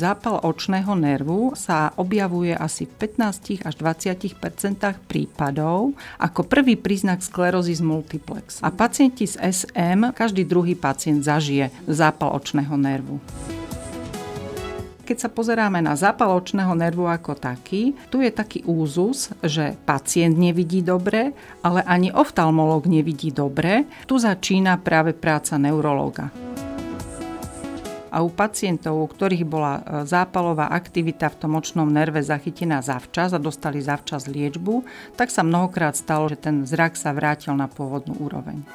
Zápal očného nervu sa objavuje asi v 15 až 20% prípadov ako prvý príznak sklerózy multiplex. A pacienti s SM, každý druhý pacient zažije zápal očného nervu keď sa pozeráme na zápal očného nervu ako taký, tu je taký úzus, že pacient nevidí dobre, ale ani oftalmolog nevidí dobre. Tu začína práve práca neurologa a u pacientov, u ktorých bola e, zápalová aktivita v tom očnom nerve zachytená zavčas a dostali zavčas liečbu, tak sa mnohokrát stalo, že ten zrak sa vrátil na pôvodnú úroveň.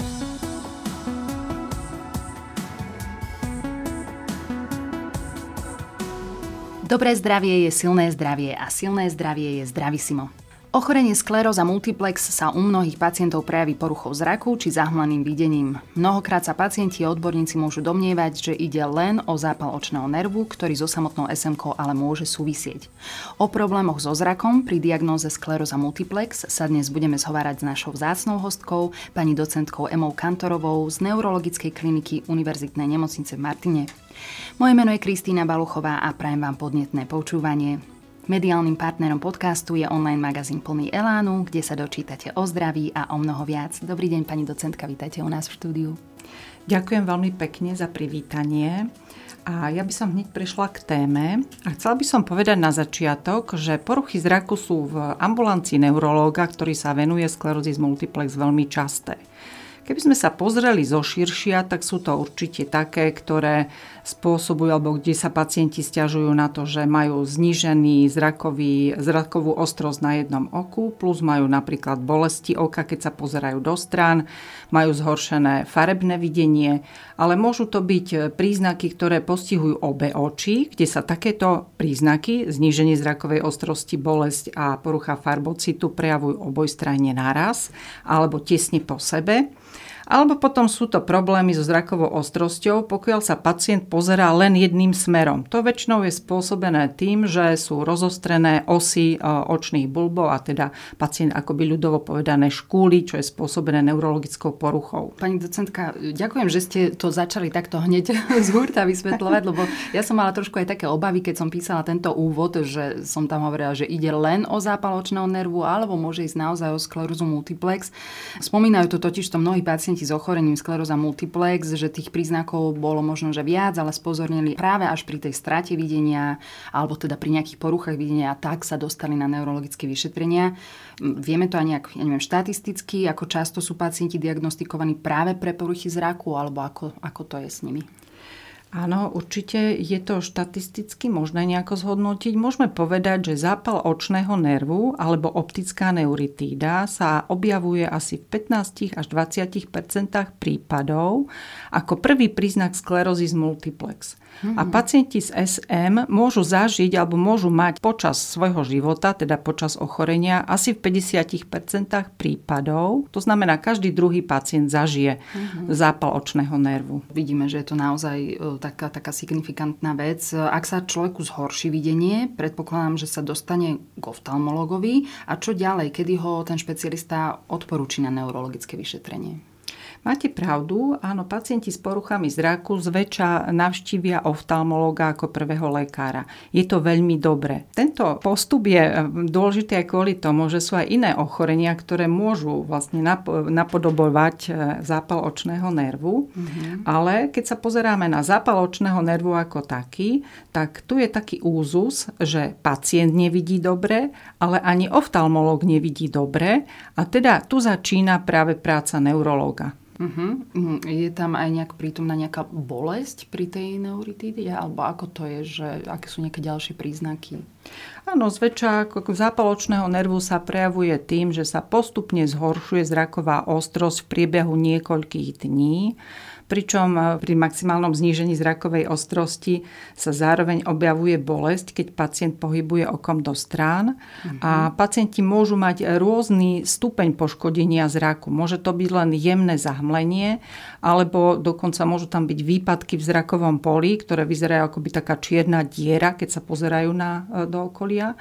Dobré zdravie je silné zdravie a silné zdravie je zdravisimo. Ochorenie skleróza multiplex sa u mnohých pacientov prejaví poruchou zraku či zahmleným videním. Mnohokrát sa pacienti a odborníci môžu domnievať, že ide len o zápal očného nervu, ktorý so samotnou SMK ale môže súvisieť. O problémoch so zrakom pri diagnóze skleróza multiplex sa dnes budeme zhovárať s našou vzácnou hostkou, pani docentkou Emou Kantorovou z Neurologickej kliniky Univerzitnej nemocnice v Martine. Moje meno je Kristýna Baluchová a prajem vám podnetné počúvanie. Mediálnym partnerom podcastu je online magazín plný Elánu, kde sa dočítate o zdraví a o mnoho viac. Dobrý deň, pani docentka, vítajte u nás v štúdiu. Ďakujem veľmi pekne za privítanie. A ja by som hneď prešla k téme a chcela by som povedať na začiatok, že poruchy zraku sú v ambulancii neurológa, ktorý sa venuje sklerózis multiplex veľmi časté. Keby sme sa pozreli zo širšia, tak sú to určite také, ktoré spôsobujú, alebo kde sa pacienti stiažujú na to, že majú znížený zrakový, zrakovú ostrosť na jednom oku, plus majú napríklad bolesti oka, keď sa pozerajú do strán, majú zhoršené farebné videnie, ale môžu to byť príznaky, ktoré postihujú obe oči, kde sa takéto príznaky, zníženie zrakovej ostrosti, bolesť a porucha farbocitu prejavujú obojstranne naraz alebo tesne po sebe. Alebo potom sú to problémy so zrakovou ostrosťou, pokiaľ sa pacient pozerá len jedným smerom. To väčšinou je spôsobené tým, že sú rozostrené osy e, očných bulbov a teda pacient akoby ľudovo povedané škúli, čo je spôsobené neurologickou poruchou. Pani docentka, ďakujem, že ste to začali takto hneď z hurta vysvetľovať, lebo ja som mala trošku aj také obavy, keď som písala tento úvod, že som tam hovorila, že ide len o zápal očného nervu, alebo môže ísť naozaj o sklerózu multiplex. Spomínajú to totiž to mnohí pacienti pacienti s ochorením skleróza multiplex, že tých príznakov bolo možno, že viac, ale spozornili práve až pri tej strate videnia alebo teda pri nejakých poruchách videnia a tak sa dostali na neurologické vyšetrenia. Vieme to aj nejak, ja neviem, štatisticky, ako často sú pacienti diagnostikovaní práve pre poruchy zraku alebo ako, ako to je s nimi? Áno, určite je to štatisticky možné nejako zhodnotiť. Môžeme povedať, že zápal očného nervu alebo optická neuritída sa objavuje asi v 15 až 20% prípadov ako prvý príznak sklerózy multiplex. Mm-hmm. A pacienti s SM môžu zažiť alebo môžu mať počas svojho života, teda počas ochorenia, asi v 50% prípadov. To znamená, každý druhý pacient zažije mm-hmm. zápal očného nervu. Vidíme, že je to naozaj e, taká, taká signifikantná vec. Ak sa človeku zhorší videnie, predpokladám, že sa dostane k oftalmologovi. A čo ďalej? Kedy ho ten špecialista odporúči na neurologické vyšetrenie? Máte pravdu, áno, pacienti s poruchami zraku zväčša navštívia oftalmológa ako prvého lekára. Je to veľmi dobré. Tento postup je eh, dôležitý aj kvôli tomu, že sú aj iné ochorenia, ktoré môžu vlastne napodobovať eh, zápal očného nervu. Mm-hmm. Ale keď sa pozeráme na zápal očného nervu ako taký, tak tu je taký úzus, že pacient nevidí dobre, ale ani oftalmológ nevidí dobre a teda tu začína práve práca neurológa. Uh-huh. Je tam aj nejak prítomná nejaká bolesť pri tej neuritíde? Alebo ako to je, že aké sú nejaké ďalšie príznaky? Áno, zväčša zápaločného nervu sa prejavuje tým, že sa postupne zhoršuje zraková ostrosť v priebehu niekoľkých dní pričom e, pri maximálnom znížení zrakovej ostrosti sa zároveň objavuje bolesť, keď pacient pohybuje okom do strán uh-huh. a mhm. pacienti môžu mať rôzny stupeň poškodenia zraku. Môže to byť len jemné zahmlenie, alebo dokonca môžu tam byť výpadky v zrakovom poli, ktoré vyzerajú ako by taká čierna diera, keď sa pozerajú na, e, do okolia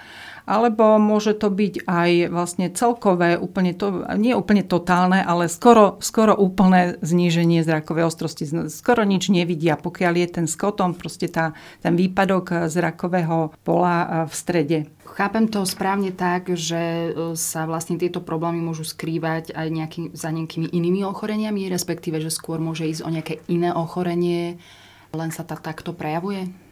alebo môže to byť aj vlastne celkové, úplne to, nie úplne totálne, ale skoro, skoro úplné zníženie zrakovej ostrosti skoro nič nevidia, pokiaľ je ten skotom, proste tá, ten výpadok zrakového pola v strede. Chápem to správne tak, že sa vlastne tieto problémy môžu skrývať aj nejaký, za nejakými inými ochoreniami, respektíve, že skôr môže ísť o nejaké iné ochorenie, len sa to takto prejavuje?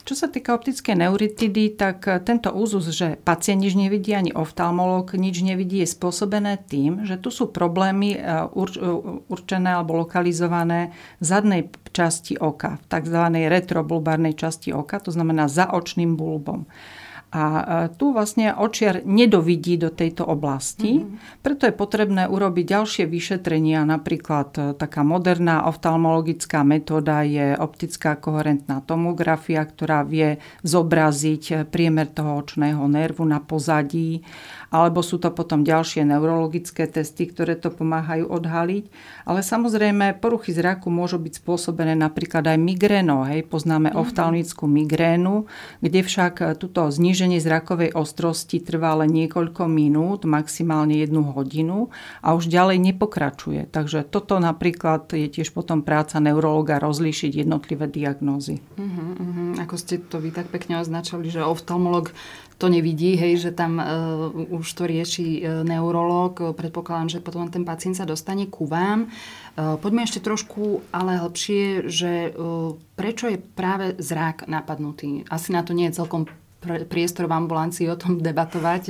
Čo sa týka optickej neuritidy, tak tento úzus, že pacient nič nevidí, ani oftalmolog nič nevidí, je spôsobené tým, že tu sú problémy e, urč- e, určené alebo lokalizované v zadnej časti oka, v tzv. retrobulbárnej časti oka, to znamená za očným bulbom. A e, tu vlastne očiar nedovidí do tejto oblasti, mm-hmm. preto je potrebné urobiť ďalšie vyšetrenia. Napríklad e, taká moderná oftalmologická metóda je optická koherentná tomografia, ktorá vie zobraziť e, priemer toho očného nervu na pozadí alebo sú to potom ďalšie neurologické testy, ktoré to pomáhajú odhaliť. Ale samozrejme poruchy zraku môžu byť spôsobené napríklad aj migrénou. Hej. Poznáme mm-hmm. oftalmickú migrénu, kde však túto zníženie zrakovej ostrosti trvá len niekoľko minút, maximálne jednu hodinu a už ďalej nepokračuje. Takže toto napríklad je tiež potom práca neurologa rozlíšiť jednotlivé diagnózy. Uh-huh, uh-huh. Ako ste to vy tak pekne označili, že oftalmolog to nevidí, hej, že tam uh, už to rieši uh, neurolog. Predpokladám, že potom ten pacient sa dostane ku vám. Uh, poďme ešte trošku ale hlbšie, že uh, prečo je práve zrak napadnutý? Asi na to nie je celkom priestor v ambulancii o tom debatovať,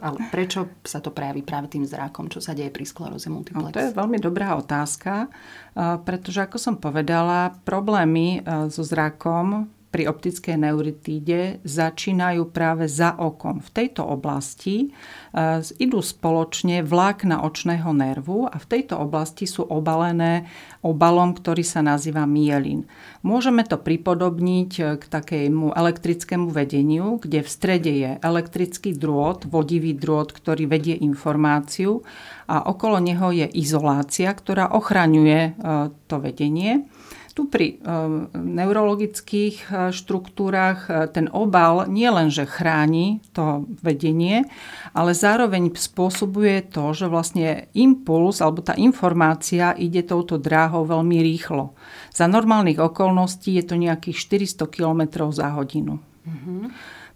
ale prečo sa to prejaví práve tým zrakom? Čo sa deje pri skleróze multiplex? No, to je veľmi dobrá otázka, pretože ako som povedala, problémy so zrakom pri optickej neuritíde začínajú práve za okom. V tejto oblasti e, idú spoločne vlákna očného nervu a v tejto oblasti sú obalené obalom, ktorý sa nazýva mielin. Môžeme to pripodobniť e, k takému elektrickému vedeniu, kde v strede je elektrický drôt, vodivý drôt, ktorý vedie informáciu a okolo neho je izolácia, ktorá ochraňuje e, to vedenie. Tu pri ehm, neurologických e, štruktúrach e, ten obal nie že chráni to vedenie, ale zároveň spôsobuje to, že vlastne impuls alebo tá informácia ide touto dráhou veľmi rýchlo. Za normálnych okolností je to nejakých 400 km za hodinu. Mm-hmm.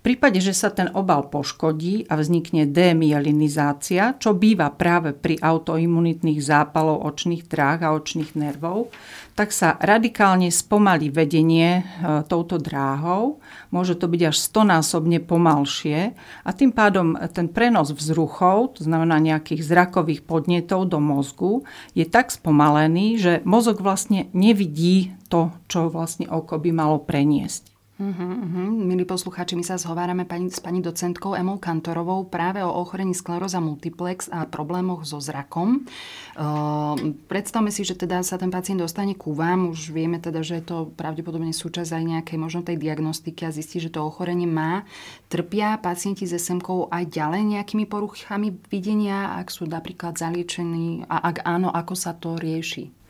Prípade, že sa ten obal poškodí a vznikne demyelinizácia, čo býva práve pri autoimunitných zápalov očných dráh a očných nervov, tak sa radikálne spomalí vedenie e, touto dráhou. Môže to byť až stonásobne pomalšie a tým pádom ten prenos vzruchov, to znamená nejakých zrakových podnetov do mozgu, je tak spomalený, že mozog vlastne nevidí to, čo vlastne oko by malo preniesť. Uh-huh. Milí poslucháči, my sa zhovárame pani, s pani docentkou Emou Kantorovou práve o ochorení skleróza multiplex a problémoch so zrakom. Uh, predstavme si, že teda sa ten pacient dostane ku vám, už vieme teda, že je to pravdepodobne súčasť aj nejakej možno tej diagnostiky a zistí, že to ochorenie má. Trpia pacienti s SMK aj ďalej nejakými poruchami videnia, ak sú napríklad zaliečení a ak áno, ako sa to rieši?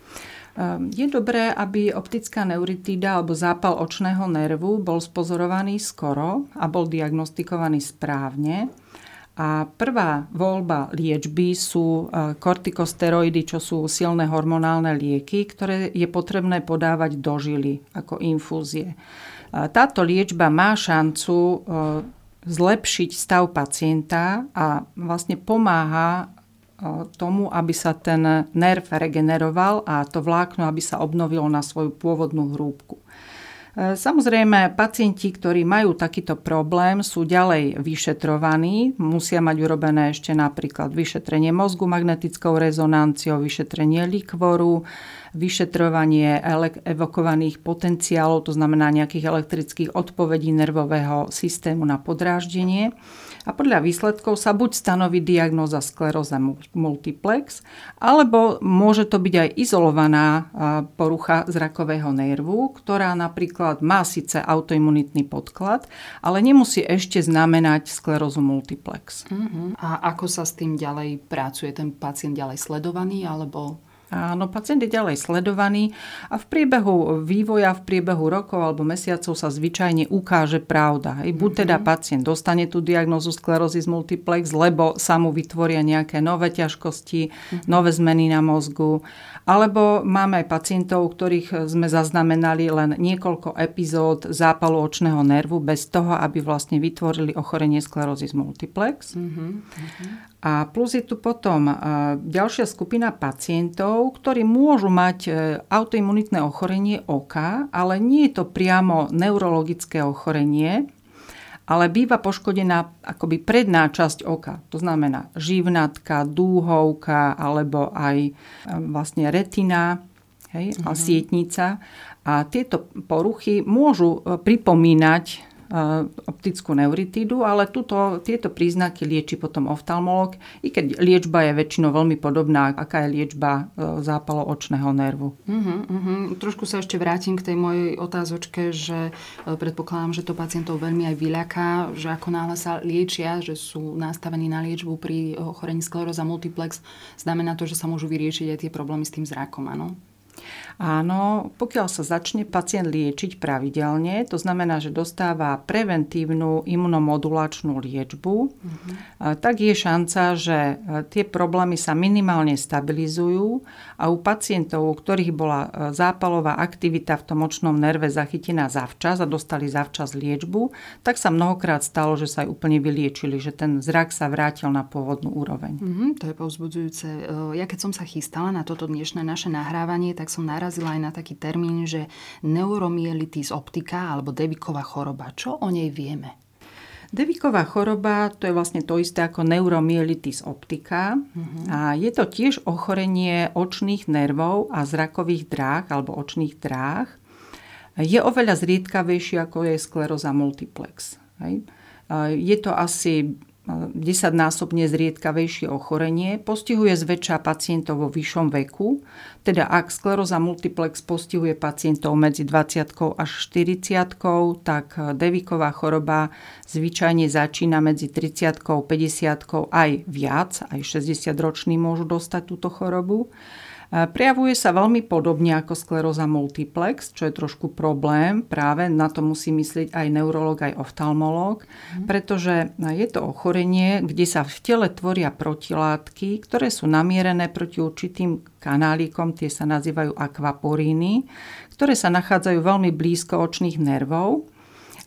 Ehm, je dobré, aby optická neuritída alebo zápal očného nervu bol spozorovaný skoro a bol diagnostikovaný správne. A prvá voľba liečby sú e, kortikosteroidy, čo sú silné hormonálne lieky, ktoré je potrebné podávať do žily ako infúzie. E, táto liečba má šancu e, zlepšiť stav pacienta a vlastne pomáha tomu, aby sa ten nerv regeneroval a to vlákno, aby sa obnovilo na svoju pôvodnú hrúbku. E, samozrejme, pacienti, ktorí majú takýto problém, sú ďalej vyšetrovaní. Musia mať urobené ešte napríklad vyšetrenie mozgu magnetickou rezonanciou, vyšetrenie likvoru, vyšetrovanie evokovaných potenciálov, to znamená nejakých elektrických odpovedí nervového systému na podráždenie a podľa výsledkov sa buď stanoví diagnóza skleróza multiplex, alebo môže to byť aj izolovaná porucha zrakového nervu, ktorá napríklad má síce autoimunitný podklad, ale nemusí ešte znamenať sklerózu multiplex. Uh-huh. A ako sa s tým ďalej pracuje? Ten pacient ďalej sledovaný alebo Áno, pacient je ďalej sledovaný a v priebehu vývoja, v priebehu rokov alebo mesiacov sa zvyčajne ukáže pravda. Hej. Buď teda mhm. pacient dostane tú diagnozu sklerózis multiplex, lebo sa mu vytvoria nejaké nové ťažkosti, mhm. nové zmeny na mozgu, alebo máme aj pacientov, ktorých sme zaznamenali len niekoľko epizód zápalu očného nervu bez toho, aby vlastne vytvorili ochorenie sklerózis multiplex. Mm-hmm. A plus je tu potom e, ďalšia skupina pacientov, ktorí môžu mať e, autoimunitné ochorenie oka, ale nie je to priamo neurologické ochorenie, ale býva poškodená akoby predná časť oka. To znamená živnatka, dúhovka alebo aj e, vlastne retina hej, a mhm. sietnica. A tieto poruchy môžu pripomínať Eh, optickú neuritídu, ale tuto, tieto príznaky lieči potom oftalmolog, i keď liečba je väčšinou veľmi podobná, aká je liečba eh, zápalo očného nervu. Uh-huh, uh-huh. Trošku sa ešte vrátim k tej mojej otázočke, že eh, predpokladám, že to pacientov veľmi aj vyľaká, že ako náhle sa liečia, že sú nastavení na liečbu pri ochorení skleróza multiplex, znamená to, že sa môžu vyriešiť aj tie problémy s tým zrakom, áno? Áno, pokiaľ sa začne pacient liečiť pravidelne, to znamená, že dostáva preventívnu imunomodulačnú liečbu, uh-huh. tak je šanca, že e, tie problémy sa minimálne stabilizujú a u pacientov, u ktorých bola e, zápalová aktivita v tom očnom nerve zachytená zavčas a dostali zavčas liečbu, tak sa mnohokrát stalo, že sa aj úplne vyliečili, že ten zrak sa vrátil na pôvodnú úroveň. Uh-huh, to je povzbudzujúce. Ja keď som sa chystala na toto dnešné naše nahrávanie, tak som narazila aj na taký termín, že neuromielitis optika alebo Deviková choroba. Čo o nej vieme? Deviková choroba to je vlastne to isté ako neuromielitis optika uh-huh. a je to tiež ochorenie očných nervov a zrakových dráh alebo očných dráh. Je oveľa zriedkavejší ako je skleroza multiplex. Hej. Je to asi 10-násobne zriedkavejšie ochorenie, postihuje zväčša pacientov vo vyššom veku, teda ak skleroza multiplex postihuje pacientov medzi 20 až 40, tak deviková choroba zvyčajne začína medzi 30 50 aj viac, aj 60 roční môžu dostať túto chorobu. Prejavuje sa veľmi podobne ako skleróza multiplex, čo je trošku problém. Práve na to musí myslieť aj neurolog, aj oftalmológ, mm. pretože je to ochorenie, kde sa v tele tvoria protilátky, ktoré sú namierené proti určitým kanálikom, tie sa nazývajú akvaporíny, ktoré sa nachádzajú veľmi blízko očných nervov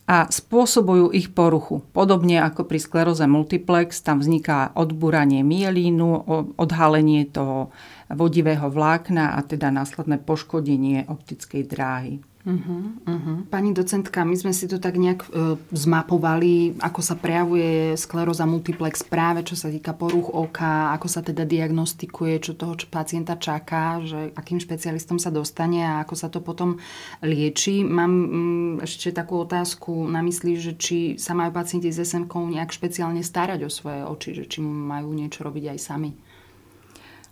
a spôsobujú ich poruchu. Podobne ako pri skleróze multiplex, tam vzniká odbúranie mielínu, odhalenie toho vodivého vlákna a teda následné poškodenie optickej dráhy. Uh-huh, uh-huh. Pani docentka, my sme si to tak nejak e, zmapovali, ako sa prejavuje skleróza multiplex práve čo sa týka poruch oka, ako sa teda diagnostikuje, čo toho čo pacienta čaká, že akým špecialistom sa dostane a ako sa to potom lieči. Mám mm, ešte takú otázku na mysli, že či sa majú pacienti s SMK nejak špeciálne starať o svoje oči, že či majú niečo robiť aj sami.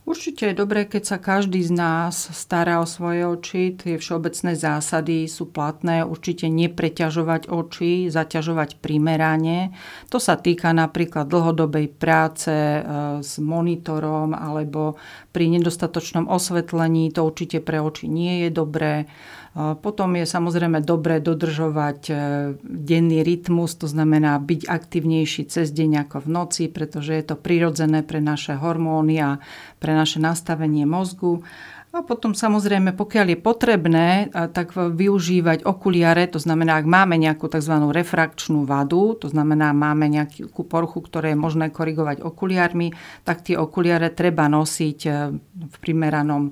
Určite je dobré, keď sa každý z nás stará o svoje oči. Tie všeobecné zásady sú platné. Určite nepreťažovať oči, zaťažovať primerane. To sa týka napríklad dlhodobej práce e, s monitorom alebo pri nedostatočnom osvetlení. To určite pre oči nie je dobré. Potom je samozrejme dobré dodržovať e, denný rytmus, to znamená byť aktívnejší cez deň ako v noci, pretože je to prirodzené pre naše hormóny a pre naše nastavenie mozgu. A potom samozrejme, pokiaľ je potrebné, tak využívať okuliare, to znamená, ak máme nejakú tzv. refrakčnú vadu, to znamená, máme nejakú poruchu, ktoré je možné korigovať okuliarmi, tak tie okuliare treba nosiť e, v primeranom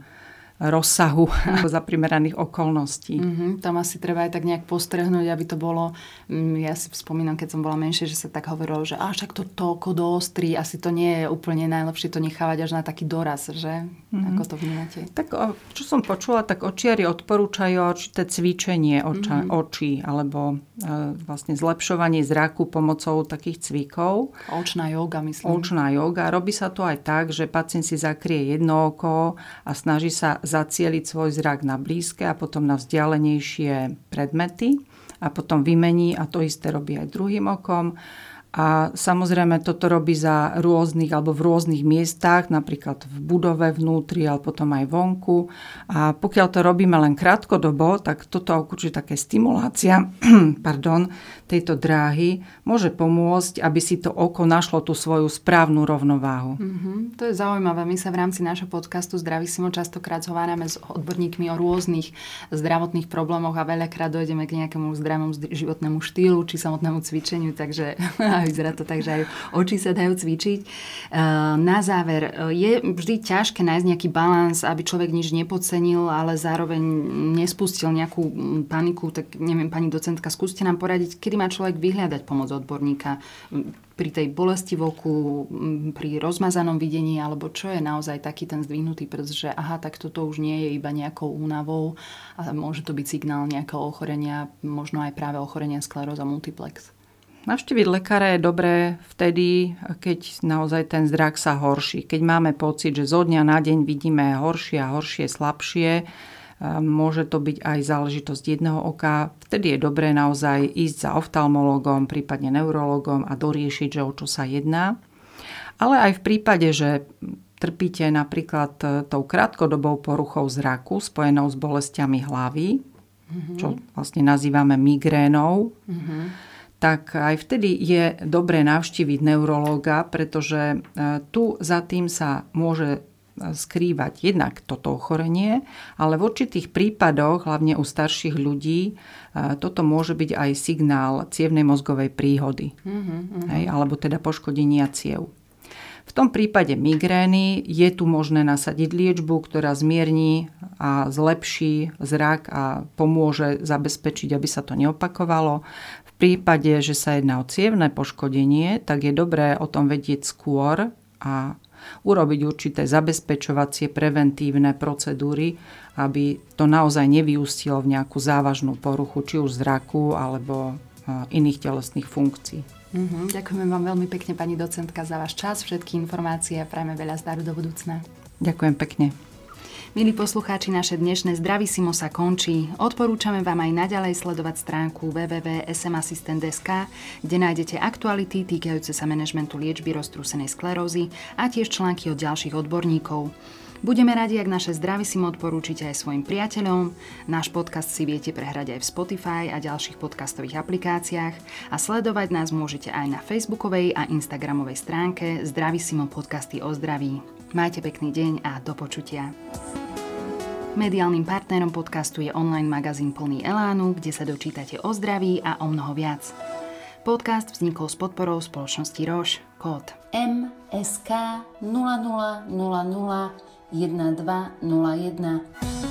rozsahu za primeraných okolností. Mm-hmm, tam asi treba aj tak nejak postrehnúť, aby to bolo, mm, ja si spomínam, keď som bola menšia, že sa tak hovorilo, že až tak to toľko doostrí, asi to nie je úplne najlepšie to nechávať až na taký doraz, že? Mm-hmm. Ako to vnímate? Tak čo som počula, tak očiari odporúčajú určité cvičenie oča, mm-hmm. očí alebo e, vlastne zlepšovanie zraku pomocou takých cvikov. Očná joga, myslím. Očná joga. Robí sa to aj tak, že pacient si zakrie jedno oko a snaží sa zacieliť svoj zrak na blízke a potom na vzdialenejšie predmety a potom vymení a to isté robí aj druhým okom A samozrejme toto robí za rôznych alebo v rôznych miestach, napríklad v budove vnútri, ale potom aj vonku. A pokiaľ to robíme len krátkodobo, tak toto určite také stimulácia pardon, tejto dráhy môže pomôcť, aby si to oko našlo tú svoju správnu rovnováhu. Mm-hmm, to je zaujímavé. My sa v rámci nášho podcastu Zdravisimo častokrát zhovárame s odborníkmi o rôznych zdravotných problémoch a veľakrát dojdeme k nejakému zdravému životnému štýlu či samotnému cvičeniu, takže vyzerá to tak, že aj oči sa dajú cvičiť. E, na záver, e, je vždy ťažké nájsť nejaký balans, aby človek nič nepodcenil, ale zároveň nespustil nejakú paniku, tak neviem, pani docentka, skúste nám poradiť, kedy má človek vyhľadať pomoc odborníka pri tej bolesti v oku, pri rozmazanom videní, alebo čo je naozaj taký ten zdvihnutý prst, že aha, tak toto už nie je iba nejakou únavou a môže to byť signál nejakého ochorenia, možno aj práve ochorenia skleróza multiplex. Navštíviť lekára je dobré vtedy, keď naozaj ten zrak sa horší. Keď máme pocit, že zo dňa na deň vidíme horšie a horšie, slabšie, môže to byť aj záležitosť jedného oka. Vtedy je dobré naozaj ísť za oftalmologom, prípadne neurologom a doriešiť, že o čo sa jedná. Ale aj v prípade, že trpíte napríklad tou krátkodobou poruchou zraku spojenou s bolestiami hlavy, mm-hmm. čo vlastne nazývame migrénou, mm-hmm tak aj vtedy je dobré navštíviť neurológa, pretože e, tu za tým sa môže e, skrývať jednak toto ochorenie, ale v určitých prípadoch, hlavne u starších ľudí, e, toto môže byť aj signál cievnej mozgovej príhody, mm-hmm. hej, alebo teda poškodenia ciev. V tom prípade migrény je tu možné nasadiť liečbu, ktorá zmierní a zlepší zrak a pomôže zabezpečiť, aby sa to neopakovalo prípade, že sa jedná o cievne poškodenie, tak je dobré o tom vedieť skôr a urobiť určité zabezpečovacie preventívne procedúry, aby to naozaj nevyústilo v nejakú závažnú poruchu, či už zraku alebo iných telesných funkcií. Mm-hmm. Ďakujeme vám veľmi pekne, pani docentka, za váš čas, všetky informácie a prajme veľa zdaru do budúcna. Ďakujem pekne. Milí poslucháči, naše dnešné Zdravisimo sa končí. Odporúčame vám aj naďalej sledovať stránku www.smassistent.sk, kde nájdete aktuality týkajúce sa manažmentu liečby roztrúsenej sklerózy a tiež články od ďalších odborníkov. Budeme radi, ak naše Zdravisimo odporúčite aj svojim priateľom. Náš podcast si viete prehrať aj v Spotify a ďalších podcastových aplikáciách a sledovať nás môžete aj na facebookovej a instagramovej stránke Zdravisimo podcasty o zdraví. Majte pekný deň a do počutia. Mediálnym partnerom podcastu je online magazín plný Elánu, kde sa dočítate o zdraví a o mnoho viac. Podcast vznikol s podporou spoločnosti Roš. Kód MSK 0000 1201